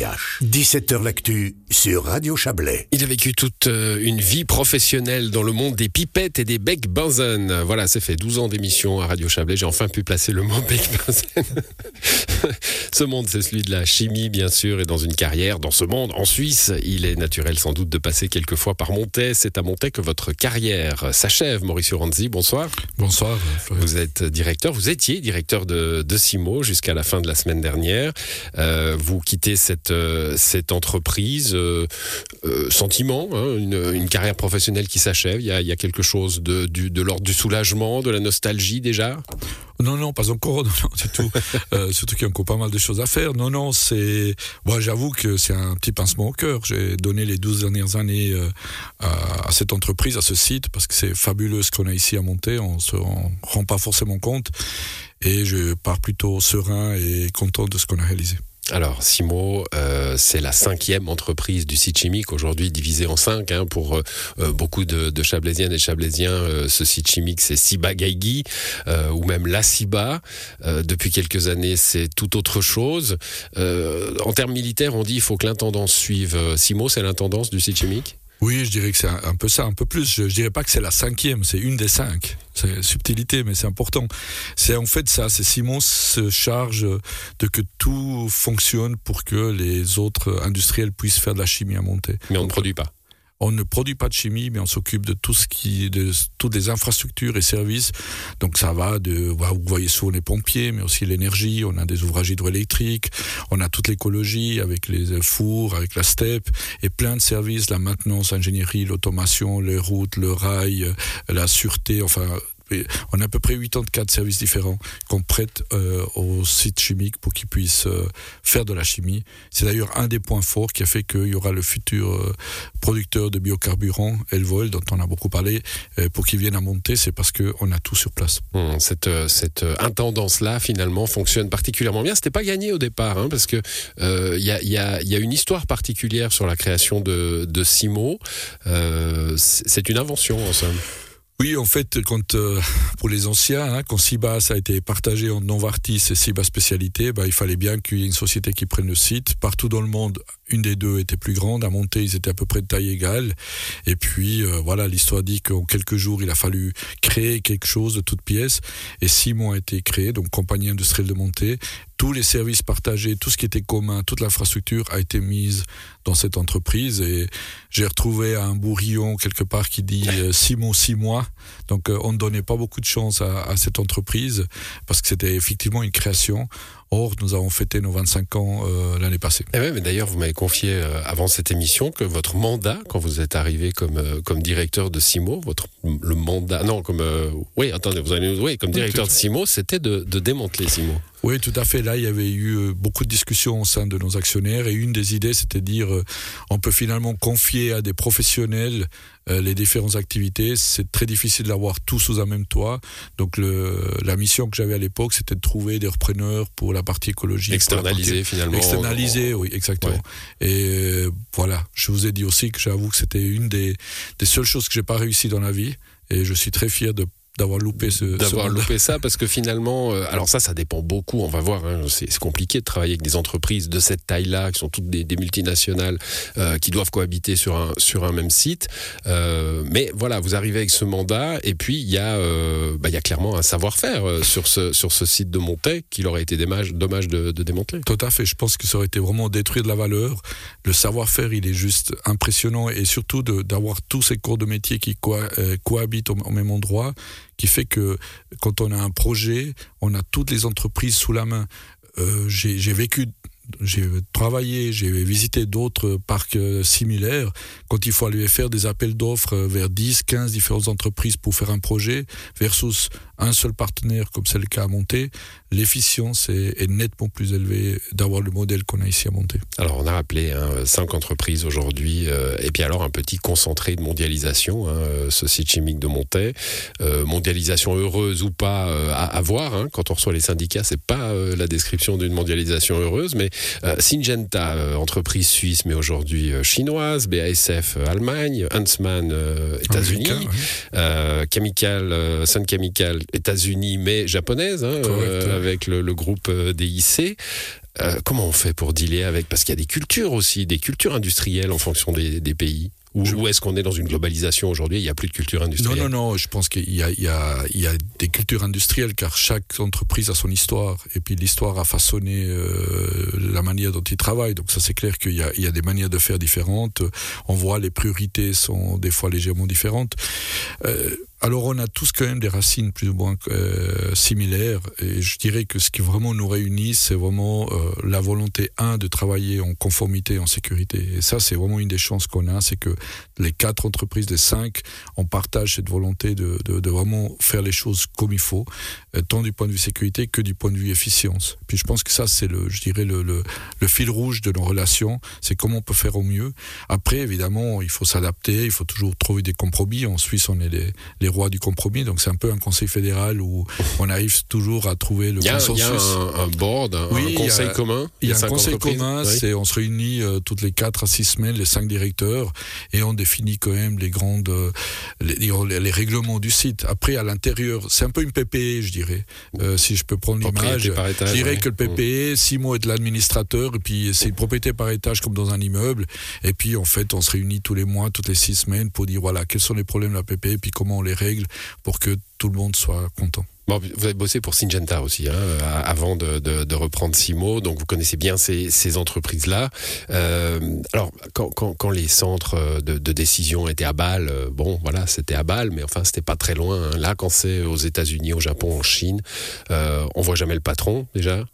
yaş. 17h L'actu sur Radio Chablais. Il a vécu toute euh, une vie professionnelle dans le monde des pipettes et des becs benzène. Voilà, c'est fait 12 ans d'émission à Radio Chablais. J'ai enfin pu placer le mot bec benzène. ce monde, c'est celui de la chimie, bien sûr, et dans une carrière, dans ce monde, en Suisse, il est naturel sans doute de passer quelques fois par Montais. C'est à Montais que votre carrière s'achève. Mauricio Ranzi, bonsoir. Bonsoir. Vous êtes directeur, vous étiez directeur de, de Simo jusqu'à la fin de la semaine dernière. Euh, vous quittez cette, euh, cette entreprise, euh, euh, sentiment, hein, une, carrière professionnelle qui s'achève. Il, y a, quelque chose de, l'ordre du soulagement, de la nostalgie déjà? Non, non, pas encore, non, non, du tout. euh, surtout qu'il y a encore pas mal de choses à faire. Non, non, c'est. Moi, j'avoue que c'est un petit pincement au cœur. J'ai donné les 12 dernières années euh, à, cette entreprise, à ce site, parce que c'est fabuleux ce qu'on a ici à monter. On se rend, rend pas forcément compte. Et je pars plutôt serein et content de ce qu'on a réalisé. Alors, Simo, euh, c'est la cinquième entreprise du site chimique, aujourd'hui divisée en cinq. Hein, pour euh, beaucoup de, de, Chablaisiennes et Chablaisiens, euh, ce site chimique, c'est Siba Gaigi, ou même la Siba. depuis quelques années, c'est tout autre chose. en termes militaires, on dit il faut que l'intendance suive. Simo, c'est l'intendance du site chimique? Oui, je dirais que c'est un, peu ça, un peu plus. Je, je dirais pas que c'est la cinquième, c'est une des cinq. C'est subtilité, mais c'est important. C'est en fait ça. C'est Simon se charge de que tout fonctionne pour que les autres industriels puissent faire de la chimie à monter. Mais on ne produit pas on ne produit pas de chimie, mais on s'occupe de tout ce qui, de toutes les infrastructures et services. Donc ça va de, vous voyez souvent les pompiers, mais aussi l'énergie. On a des ouvrages hydroélectriques, on a toute l'écologie avec les fours, avec la steppe et plein de services, la maintenance, l'ingénierie, l'automation, les routes, le rail, la sûreté, enfin on a à peu près 84 services différents qu'on prête euh, au site chimique pour qu'ils puissent euh, faire de la chimie. C'est d'ailleurs un des points forts qui a fait qu'il y aura le futur euh, producteur de biocarburants, Elvol, dont on a beaucoup parlé, euh, pour qu'ils viennent à monter, c'est parce qu'on a tout sur place. Mmh, cette, intendance-là, finalement, fonctionne particulièrement bien. C'était pas gagné au départ, hein, parce que il y, a, une histoire particulière sur la création de, de Simo. c'est une invention, en somme. Oui, en fait, quand euh, pour les anciens, hein, quand Sibas a été partagé en Novartis et Sibas Spécialité, bah, il fallait bien qu'il y ait une société qui prenne le site. Partout dans le monde, une des deux était plus grande. À monter, ils étaient à peu près de taille égale. Et puis, euh, voilà, l'histoire dit qu'en quelques jours, il a fallu créer quelque chose de toute pièce. Et six mois a été créé, donc compagnie industrielle de montée tous les services partagés, tout ce qui était commun, toute l'infrastructure a été mise dans cette entreprise et j'ai retrouvé un bourrillon quelque part qui dit euh, six mois, six mois. Donc euh, on ne donnait pas beaucoup de chance à, à cette entreprise parce que c'était effectivement une création. Or, nous avons fêté nos 25 ans euh, l'année passée. Et ouais, mais d'ailleurs, vous m'avez confié euh, avant cette émission que votre mandat, quand vous êtes arrivé comme euh, comme directeur de Simo, votre le mandat, non, comme oui, attendez, vous allez oui, comme directeur de Simo, c'était de, de démanteler Simo. Oui, tout à fait. Là, il y avait eu beaucoup de discussions au sein de nos actionnaires et une des idées, c'était de dire, on peut finalement confier à des professionnels les différentes activités. C'est très difficile d'avoir tout sous un même toit. Donc, le, la mission que j'avais à l'époque, c'était de trouver des repreneurs pour la partie écologique. Externaliser finalement. Externaliser, oui, exactement. Ouais. Et euh, voilà, je vous ai dit aussi que j'avoue que c'était une des, des seules choses que j'ai pas réussi dans la vie. Et je suis très fier de d'avoir loupé ce d'avoir loupé ça parce que finalement euh, alors ça ça dépend beaucoup on va voir hein, c'est compliqué de travailler avec des entreprises de cette taille là qui sont toutes des, des multinationales euh, qui doivent cohabiter sur un sur un même site. Euh, mais voilà vous arrivez avec ce mandat et puis il y a euh, bah, il y a clairement un savoir-faire euh, sur ce sur ce site de Montaigne qu'il aurait été dommage dommage de, de démanteler tout à fait. Je pense que ça aurait été vraiment détruire de la valeur. Le savoir-faire il est juste impressionnant et surtout d'avoir tous ces cours de métier qui co euh, cohabitent au, au même endroit qui fait que quand on a un projet, on a toutes les entreprises sous la main. Euh, J'ai vécu j'ai travaillé, j'ai visité d'autres parcs similaires. Quand il faut aller faire des appels d'offres vers 10, 15 différentes entreprises pour faire un projet versus un seul partenaire comme c'est le cas à monter, l'efficience est, est, nettement plus élevée d'avoir le modèle qu'on a ici à monter. Alors on a rappelé hein, cinq entreprises aujourd'hui euh, et puis alors un petit concentré de mondialisation, hein, ce site chimique de Montais, euh, mondialisation heureuse ou pas euh, à, à voir. Hein, quand on reçoit les syndicats, c'est pas la description d'une mondialisation heureuse, mais Syngenta, entreprise suisse mais aujourd'hui chinoise, BASF Allemagne, Huntsman États-Unis. Chemical, Sun Chemical États-Unis mais japonaise hein, euh, avec le, le groupe DIC. comment on fait pour dealer avec Parce qu'il y a des cultures aussi, des cultures industrielles en fonction des, des pays. Ou, est-ce qu'on est dans une globalisation aujourd'hui Il n'y a plus de culture industrielle Non, non, non. Je pense qu'il y, y, y a, des cultures industrielles car chaque entreprise a son histoire. Et puis l'histoire a façonné euh, la manière dont ils travaillent. Donc ça, c'est clair qu'il y, y a, des manières de faire différentes. On voit les priorités sont des fois légèrement différentes. Euh, alors on a tous quand même des racines plus ou moins euh, similaires et je dirais que ce qui vraiment nous réunit, c'est vraiment euh, la volonté, un, de travailler en conformité, en sécurité. Et ça, c'est vraiment une des chances qu'on a, c'est que les quatre entreprises des cinq, on partage cette volonté de, de, de vraiment faire les choses comme il faut, euh, tant du point de vue sécurité que du point de vue efficience. Puis je pense que ça, c'est le, je dirais le, le, le fil rouge de nos relations, c'est comment on peut faire au mieux. Après, évidemment, il faut s'adapter, il faut toujours trouver des compromis. En Suisse, on est les, les roi du compromis. Donc c'est un peu un conseil fédéral où on arrive toujours à trouver le consensus. Il y a un, board, un, conseil commun. Il y a un conseil commun. C'est on se réunit euh, toutes les quatre à six semaines, les cinq directeurs, et on définit quand même les grandes euh, les, les, règlements du site. Après à l'intérieur, c'est un peu une PPE, je dirais. Euh, si je peux prendre l'image, je dirais que le PPE, six mots est de l'administrateur, et puis c'est une propriété par étage comme dans un immeuble. Et puis en fait, on se réunit tous les mois, toutes les six semaines pour dire voilà quels sont les problèmes de la PPE, et puis comment on les règle pour que tout le monde soit content. Bon, vous avez bossé pour Syngenta aussi, hein, avant de, de, de, reprendre Simo, donc vous connaissez bien ces, ces entreprises-là. Euh, alors, quand, quand, quand, les centres de, de, décision étaient à Bâle, euh, bon, voilà, c'était à Bâle, mais enfin, c'était pas très loin. Hein. Là, quand c'est aux États-Unis, au Japon, en Chine, euh, on voit jamais le patron déjà.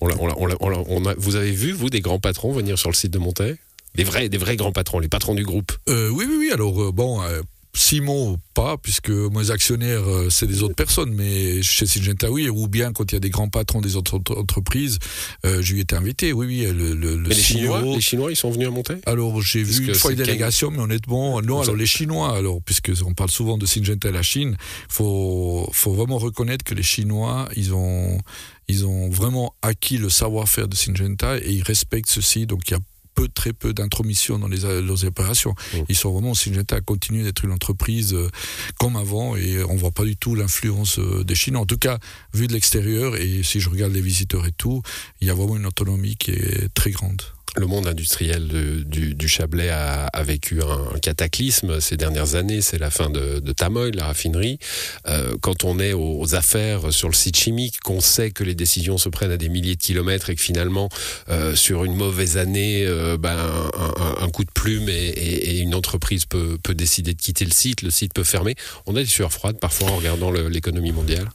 On on on on a, vous avez vu, vous, des grands patrons venir sur le site de Montaigne des vrais, des vrais grands patrons, les patrons du groupe? Euh, oui, oui, oui. Alors, euh, bon, euh, Simon, pas, puisque mes actionnaires, euh, c'est des autres personnes, mais chez Syngenta, oui, ou bien quand il y a des grands patrons des autres entreprises, euh, je lui étais invité, oui, oui. Le, le, le les, Chinois, les Chinois, ils sont venus à monter? Alors, j'ai vu une fois une délégation, mais honnêtement, non, alors les Chinois, alors, puisque on parle souvent de Syngenta et la Chine, faut, faut vraiment reconnaître que les Chinois, ils ont, ils ont vraiment acquis le savoir-faire de Syngenta et ils respectent ceci, donc il y a peu, très peu d'intromission dans les, leurs opérations. Mmh. Ils sont vraiment, Syngenta a continué d'être une entreprise euh, comme avant et on voit pas du tout l'influence euh, des Chinois. En tout cas, vu de l'extérieur et si je regarde les visiteurs et tout, il y a vraiment une autonomie qui est très grande le monde industriel du, du, Chablais a, a vécu un, cataclysme ces dernières années. C'est la fin de, de Tamoil, la raffinerie. Euh, quand on est aux, affaires sur le site chimique, qu'on sait que les décisions se prennent à des milliers de kilomètres et que finalement, euh, sur une mauvaise année, euh, ben, un, coup de plume et, et, et, une entreprise peut, peut décider de quitter le site, le site peut fermer. On a des sueurs froides parfois en regardant l'économie mondiale.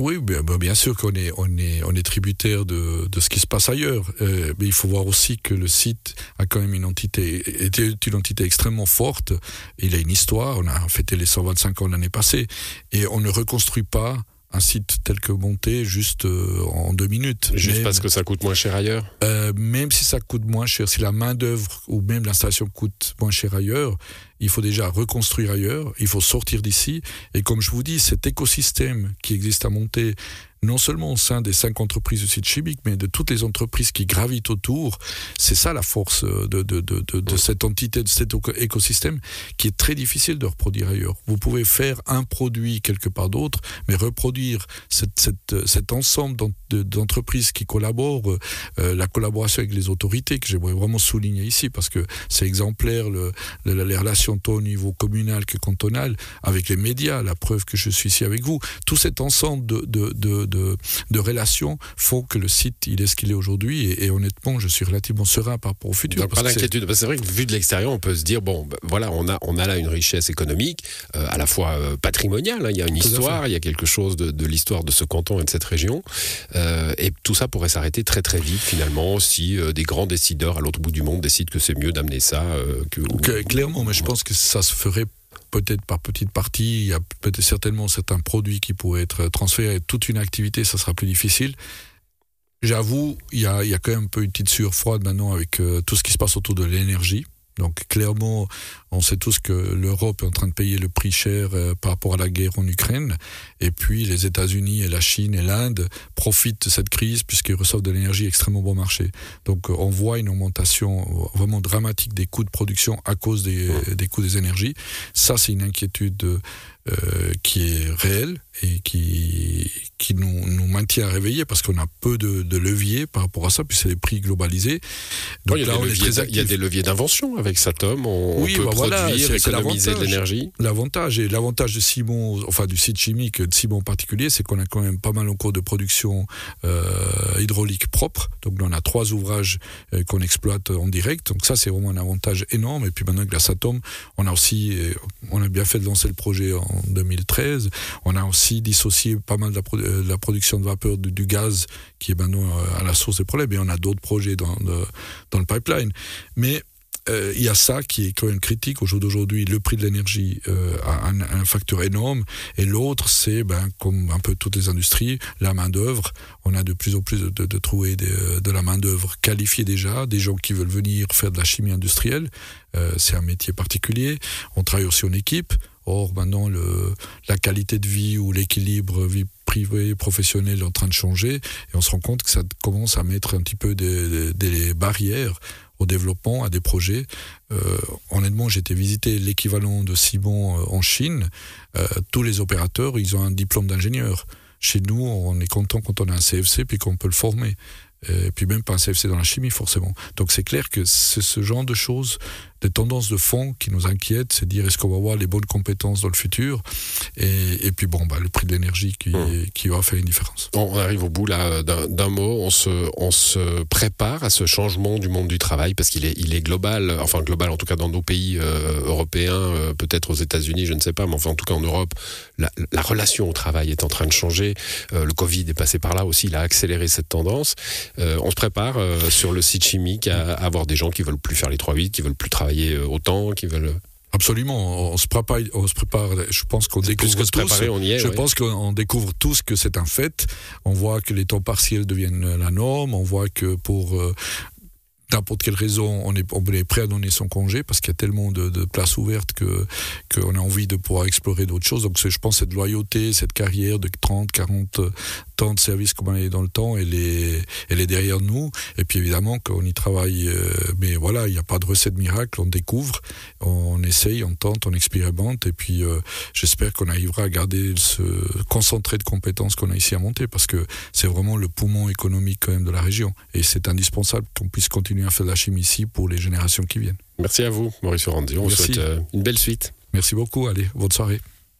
Oui, bien, bien sûr qu'on est, tributaire de, de ce qui se passe ailleurs. Euh, mais il faut voir aussi que le site a quand même une entité, était une entité extrêmement forte. Il a une histoire. On a fêté les 125 ans l'année passée. Et on ne reconstruit pas un site tel que monté juste euh, en deux minutes. Juste même, parce que ça coûte moins cher ailleurs euh, Même si ça coûte moins cher, si la main d'œuvre ou même l'installation coûte moins cher ailleurs, il faut déjà reconstruire ailleurs, il faut sortir d'ici. Et comme je vous dis, cet écosystème qui existe à monter, non seulement au sein des cinq entreprises du site chimique, mais de toutes les entreprises qui gravitent autour. C'est ça la force de, de, de, de, de cette entité, de cet écosystème, qui est très difficile de reproduire ailleurs. Vous pouvez faire un produit quelque part d'autre, mais reproduire cette, cette, cet ensemble d'entreprises qui collaborent, euh, la collaboration avec les autorités, que j'aimerais vraiment souligner ici, parce que c'est exemplaire, le, le, les relations tant au niveau communal que cantonal, avec les médias, la preuve que je suis ici avec vous, tout cet ensemble de, de, de de, de relations font que le site il est ce qu'il est aujourd'hui. Et, et, honnêtement je suis relativement serein par rapport au futur. Donc, pas d'inquiétude, c'est vrai que vu de l'extérieur on peut se dire bon ben, voilà on a, on a là une richesse économique euh, à la fois euh, patrimoniale, hein, il y a une tout histoire, il y a quelque chose de, de l'histoire de ce canton et de cette région. Euh, et tout ça pourrait s'arrêter très très vite finalement si des grands décideurs à l'autre bout du monde décident que c'est mieux d'amener ça que... que... Clairement, mais je pense que ça se ferait peut-être par petite partie, il y a peut-être certainement certains produits qui pourraient être transférés, toute une activité, ça sera plus difficile. J'avoue, il y a, y a quand même un peu une petite sueur froide maintenant avec euh, tout ce qui se passe autour de l'énergie. Donc clairement, on sait tous que l'Europe est en train de payer le prix cher euh, par rapport à la guerre en Ukraine. Et puis les États-Unis et la Chine et l'Inde profitent de cette crise puisqu'ils reçoivent de l'énergie extrêmement bon marché. Donc euh, on voit une augmentation vraiment dramatique des coûts de production à cause des, des coûts des énergies. Ça, c'est une inquiétude euh, qui est réelle et qui, qui nous, nous maintient réveillés parce qu'on a peu de, de leviers par rapport à ça, puis c'est des prix globalisés. Donc il, y là, on leviers, il y a des leviers d'invention avec Satom, on, oui, peut bah produire, voilà, économiser de l'énergie. L'avantage, et l'avantage de Simon, enfin du site chimique de Simon en particulier, c'est qu'on a quand même pas mal en cours de production euh, hydraulique propre. Donc on a trois ouvrages euh, qu'on exploite en direct. Donc ça, c'est vraiment un avantage énorme. Et puis maintenant, avec la Satom, on a aussi, euh, on a bien fait de lancer le projet en 2013. On a aussi dissocié pas mal de la, produ de la production de vapeur du, du, gaz qui est maintenant à la source des problèmes. Et on a d'autres projets dans, de, dans le pipeline. Mais euh, il y a ça qui est quand même critique. Au jour d'aujourd'hui, le prix de l'énergie euh, a un, facteur énorme. Et l'autre, c'est, ben, comme un peu toutes les industries, la main-d'œuvre. On a de plus en plus de, trouver de, de la main-d'œuvre qualifiée déjà, des gens qui veulent venir faire de la chimie industrielle. Euh, c'est un métier particulier. On travaille aussi en équipe. Or, maintenant, le, la qualité de vie ou l'équilibre vie privée professionnelle est en train de changer et on se rend compte que ça commence à mettre un petit peu des barrières au développement, à des projets. Euh, honnêtement, été visiter l'équivalent de Simon euh, en Chine. Euh, tous les opérateurs, ils ont un diplôme d'ingénieur. Chez nous, on est content quand on a un CFC puis qu'on peut le former. Et puis même pas un CFC dans la chimie, forcément. Donc c'est clair que c'est ce genre de choses des tendances de fond qui nous inquiètent, c'est dire est-ce qu'on va avoir les bonnes compétences dans le futur? Et, et puis bon, bah, le prix de l'énergie qui, mmh. qui va faire une différence. On arrive au bout là d'un mot, on se, on se prépare à ce changement du monde du travail parce qu'il est, il est global, enfin global en tout cas dans nos pays euh, européens, euh, peut-être aux États-Unis, je ne sais pas, mais enfin en tout cas en Europe, la, la relation au travail est en train de changer. Euh, le Covid est passé par là aussi, il a accéléré cette tendance. On se prépare sur le site chimique à, à avoir des gens qui veulent plus faire les 3-8, qui veulent plus travailler autant, qui veulent. Absolument, on se prépare. On se prépare je pense qu'on découvre que préparer, tous. On y est, je ouais. pense qu'on découvre tous que c'est un fait. On voit que les temps partiels deviennent la norme. On voit que pour euh, n'importe quelle raison, on est, on est prêt à donner son congé parce qu'il y a tellement de, places ouvertes que qu'on a envie de pouvoir explorer d'autres choses. Donc je pense cette loyauté, cette carrière de 30, 40 temps de service comme on est dans le temps, elle est, elle est derrière nous. Et puis évidemment qu'on y travaille, euh, mais voilà, il n'y a pas de recette miracle, on découvre, on essaye, on tente, on expérimente. Et puis euh, j'espère qu'on arrivera à garder ce concentré de compétences qu'on a ici à monter parce que c'est vraiment le poumon économique quand même de la région. Et c'est indispensable qu'on puisse continuer à faire de la chimie ici pour les générations qui viennent. Merci à vous, Maurice Orandi. On Merci. souhaite euh, une belle suite. Merci beaucoup. Allez, bonne soirée.